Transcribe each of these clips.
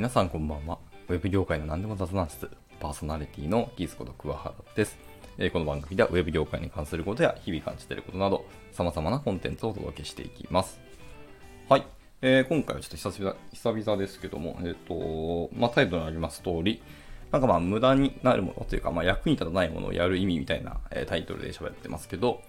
皆さんこんばんは。ウェブ業界の何でも雑談室、パーソナリティのギースこと桑原です。えーこの番組ではウェブ業界に関することや日々感じていることなど、様々なコンテンツをお届けしていきます。はい。えー今回はちょっと久々久々ですけども、えっ、と、まあ、タイトルにあります通り、なんかまあ無駄になるものというか、まあ、役に立たないものをやる意味みたいな、えータイトルで喋ってますけど、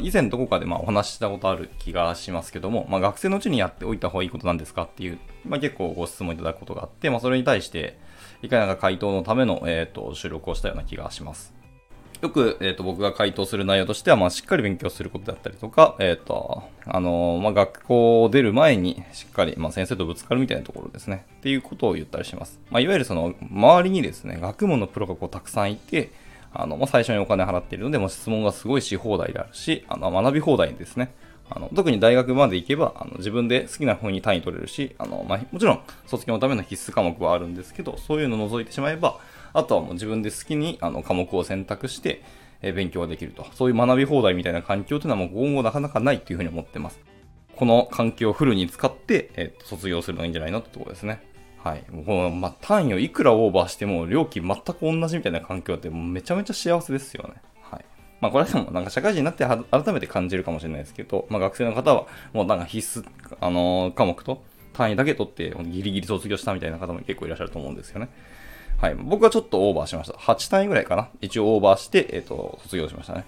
以前どこかでまお話ししたことある気がしますけども、まあ、学生のうちにやっておいた方がいいことなんですかっていう、まあ、結構ご質問いただくことがあって、まあ、それに対して、いかにか回答のための、えー、と収録をしたような気がします。よく、えー、と僕が回答する内容としては、まあ、しっかり勉強することだったりとか、えっ、と、あのーまあ、学校を出る前にしっかり、まあ、先生とぶつかるみたいなところですね。っていうことを言ったりします。ま、いわゆるその、周りにですね、学問のプロがこうたくさんいて、あの、まあ、最初にお金払っているので、もう質問がすごいし放題であるし、あの、学び放題ですね。あの、特に大学まで行けば、あの、自分で好きな風に単位取れるし、あの、まあ、もちろん、卒業のための必須科目はあるんですけど、そういうのを除いてしまえば、あとはもう自分で好きに、あの、科目を選択して、え勉強ができると。そういう学び放題みたいな環境というのはもう今後なかなかないというふうに思ってます。この環境をフルに使って、えーと卒業するのがいいんじゃないのってところですね。はい。もう、まあ、単位をいくらオーバーしても、料金全く同じみたいな環境って、めちゃめちゃ幸せですよね。はい。まあ、これでもなんか社会人になって改めて感じるかもしれないですけど、まあ、学生の方は、もうなんか必須、あのー科目と単位だけ取って、ギリギリ卒業したみたいな方も結構いらっしゃると思うんですよね。はい。僕はちょっとオーバーしました。8単位ぐらいかな。一応オーバーして、えっ、と、卒業しましたね。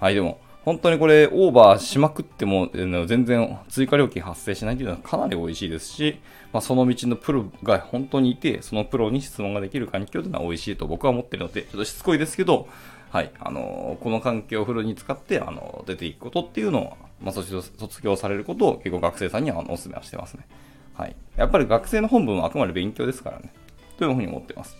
はい。でも、本当にこれ、オーバーしまくっても、全然追加料金発生しないというのはかなり美味しいですし、まあ、その道のプロが本当にいて、そのプロに質問ができる環境というのは美味しいと僕は思っているので、ちょっとしつこいですけど、はい。あのーこの環境をフルに使って、あのー出ていくことっていうのを、まあ、卒業卒業されることを結構学生さんにはあのお勧めはしてますね。はい。やっぱり学生の本分はあくまで勉強ですからね。というふうに思ってます。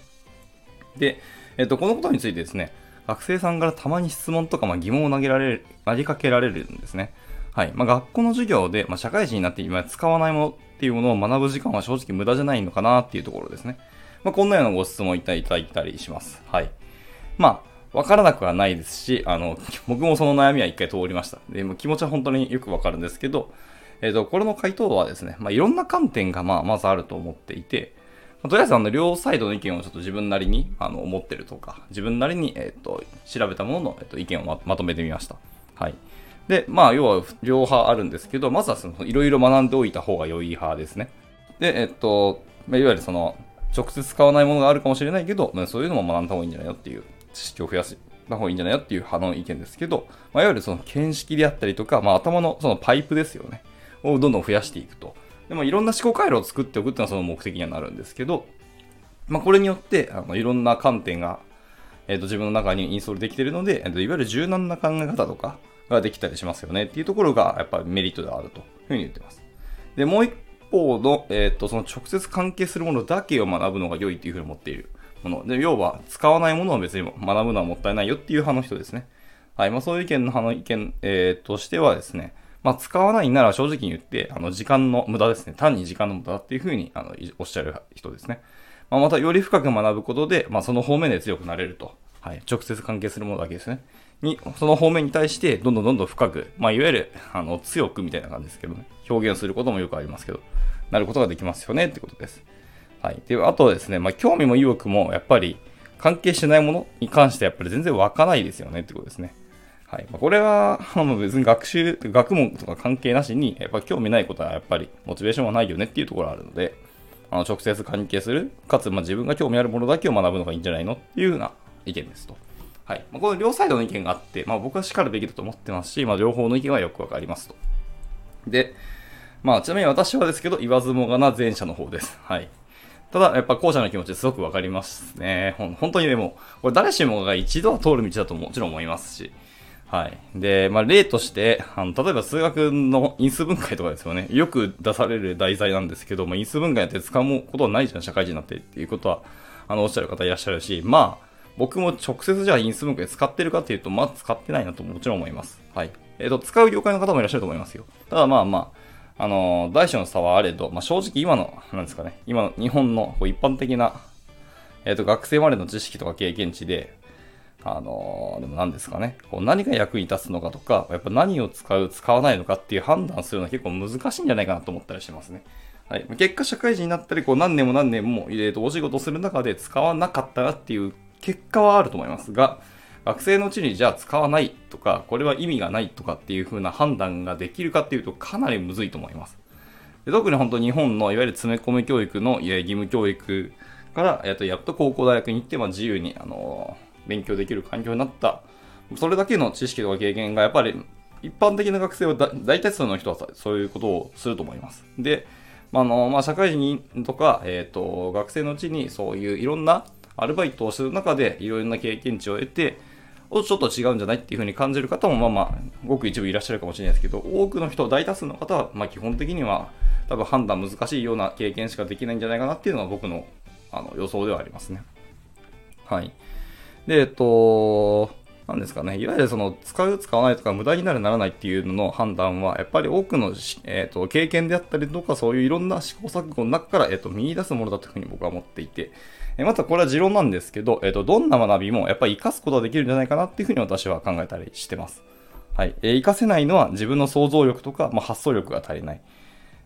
で、えっと、このことについてですね、学生さんからたまに質問とか、まあ、疑問を投げられる、投げかけられるんですね。はい。まあ、学校の授業で、まあ、社会人になって今使わないものっていうものを学ぶ時間は正直無駄じゃないのかなっていうところですね。まあ、こんなようなご質問いただいたりします。はい。まあ、わからなくはないですし、あの、僕もその悩みは一回通りました。で、も気持ちは本当によくわかるんですけど、えっ、と、これの回答はですね、まあ、いろんな観点が、まあ、まずあると思っていて、とりあえずあの両サイドの意見をちょっと自分なりにあの思ってるとか、自分なりに、えっと調べたものの、えっと意見をままとめてみました。はい。で、まあ、要は両派あるんですけど、まずはそのいろいろ学んでおいた方が良い派ですね。で、えっと、まあ、いわゆるその、直接使わないものがあるかもしれないけど、まあ、そういうのも学んだ方がいいんじゃないのっていう、知識を増やした方がいいんじゃないのっていう派の意見ですけど、まあ、いわゆるその見識であったりとか、まあ、頭のそのパイプですよね。をどんどん増やしていくと。でもいろんな思考回路を作っておくっていうのはその目的にはなるんですけど、まあ、これによってあのいろんな観点が、えー、と自分の中にインストールできているので、えーといわゆる柔軟な考え方とかができたりしますよねっていうところがやっぱりメリットであるというふうに言ってます。で、もう一方の、えー、とその直接関係するものだけを学ぶのが良いっていうふうに思っているもの。で、要は使わないものを別に学ぶのはもったいないよっていう派の人ですね。はい。まあそういう意見の派の意見、えーとしてはですね、まあ、使わないなら正直に言って、あの、時間の無駄ですね。単に時間の無駄っていうふうに、あの、おっしゃる人ですね。まあ、また、より深く学ぶことで、まあ、その方面で強くなれると。はい。直接関係するものだけですね。に、その方面に対して、どんどんどんどん深く、まあ、いわゆる、あの、強くみたいな感じですけどね。表現することもよくありますけど、なることができますよねってことです。はい。で、あとですね、まあ、興味も意欲も、やっぱり、関係してないものに関して、やっぱり全然湧かないですよねってことですね。はい。まあこれは、あの別に学習、学問とか関係なしに、やっぱ興味ないことはやっぱりモチベーションはないよねっていうところがあるので、あの直接関係する、かつまあ自分が興味あるものだけを学ぶのがいいんじゃないのっていうような意見ですと。はい。まあ、この両サイドの意見があって、まあ僕は叱るべきだと思ってますし、まあ両方の意見はよくわかりますと。で、まあちなみに私はですけど、言わずもがな前者の方です。はい。ただ、やっぱ後者の気持ちすごくわかりますね。ほん本当にでも、これ誰しもが一度は通る道だともちろん思いますし、はい。で、まあ、例として、あの、例えば数学の因数分解とかですよね。よく出される題材なんですけど、まあ、因数分解って使うことはないじゃん、社会人になってっていうことは、あの、おっしゃる方いらっしゃるし、まあ、僕も直接じゃあ因数分解使ってるかっていうと、まあ、使ってないなともちろん思います。はい。えっ、と、使う業界の方もいらっしゃると思いますよ。ただまあまあ、あの、大小の差はあれど、まあ、正直今の、なんですかね、今の日本のこう一般的な、えっ、と、学生までの知識とか経験値で、あのーでも何ですかね、こう何が役に立つのかとか、やっぱ何を使う、使わないのかっていう判断するのは結構難しいんじゃないかなと思ったりしてますね。はい、結果、社会人になったり、こう何年も何年も、えー、とお仕事する中で使わなかったなっていう結果はあると思いますが、学生のうちにじゃあ使わないとか、これは意味がないとかっていう風な判断ができるかっていうと、かなりむずいと思います。で特に本当日本のいわゆる詰め込み教育の義務教育から、えっと、やっと高校大学に行って、まあ、自由に、あの勉強できる環境になった。それだけの知識とか経験がやっぱり一般的な学生は大多数の人はそういうことをすると思います。で、あのまあ、社会人とか、えーと、学生のうちにそういういろんなアルバイトをする中でいろんな経験値を得て、ちょっと違うんじゃないっていうふうに感じる方もまあまあごく一部いらっしゃるかもしれないですけど多くの人大多数の方はまあ基本的には多分判断難しいような経験しかできないんじゃないかなっていうのが僕のあの予想ではありますね。はい。で、えっと、なんですかね、いわゆるその使う、使わないとか無駄になる、ならないっていうのの判断は、やっぱり多くの、えーと、経験であったりとか、そういういろんな試行錯誤の中から、えーと、見出すものだというふうに僕は思っていて、えまたこれは持論なんですけど、えーと、どんな学びもやっぱり活かすことができるんじゃないかなっていうふうに私は考えたりしてます。はい。えー、活かせないのは自分の想像力とか、まあ、発想力が足りない。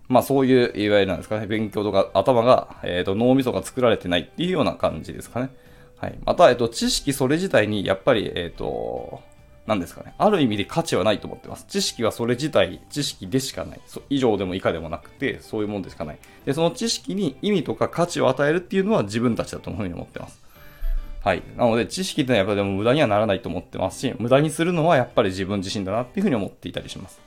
まあそういう、いわゆるなんですかね、勉強とか頭が、えっ、ー、と、脳みそが作られてないっていうような感じですかね。はい。また、えっ、と、知識それ自体に、やっぱり、えっ、と、何ですかね。ある意味で価値はないと思ってます。知識はそれ自体、知識でしかない。そ以上でも以下でもなくて、そういうもんでしかない。で、その知識に意味とか価値を与えるっていうのは自分たちだというふうに思ってます。はい。なので、知識ってのはやっぱりでも無駄にはならないと思ってますし、無駄にするのはやっぱり自分自身だなっていうふうに思っていたりします。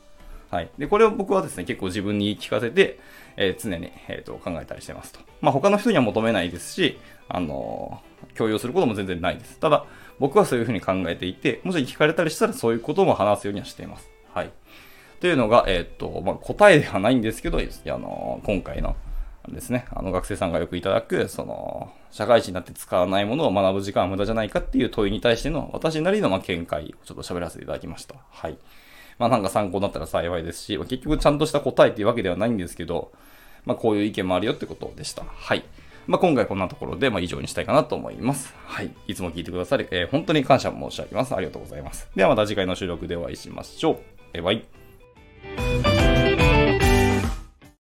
はい。で、これを僕はですね、結構自分に言い聞かせて、えー、常に、えーと、考えたりしてますと。まあ、他の人には求めないですし、あのー、共有することも全然ないです。ただ、僕はそういうふうに考えていて、もし聞かれたりしたらそういうことも話すようにはしています。はい。というのが、えっ、と、まあ、答えではないんですけど、あの今回の、ですね、あの学生さんがよくいただく、その、社会人になって使わないものを学ぶ時間は無駄じゃないかっていう問いに対しての私なりのま見解をちょっと喋らせていただきました。はい。まあなんか参考になったら幸いですし、ま、結局ちゃんとした答えっていうわけではないんですけど、まあこういう意見もあるよってことでした。はい。まあ今回こんなところで、まあ以上にしたいかなと思います。はい。いつも聞いてくださり、えー、本当に感謝申し上げます。ありがとうございます。ではまた次回の収録でお会いしましょう。バイバイ。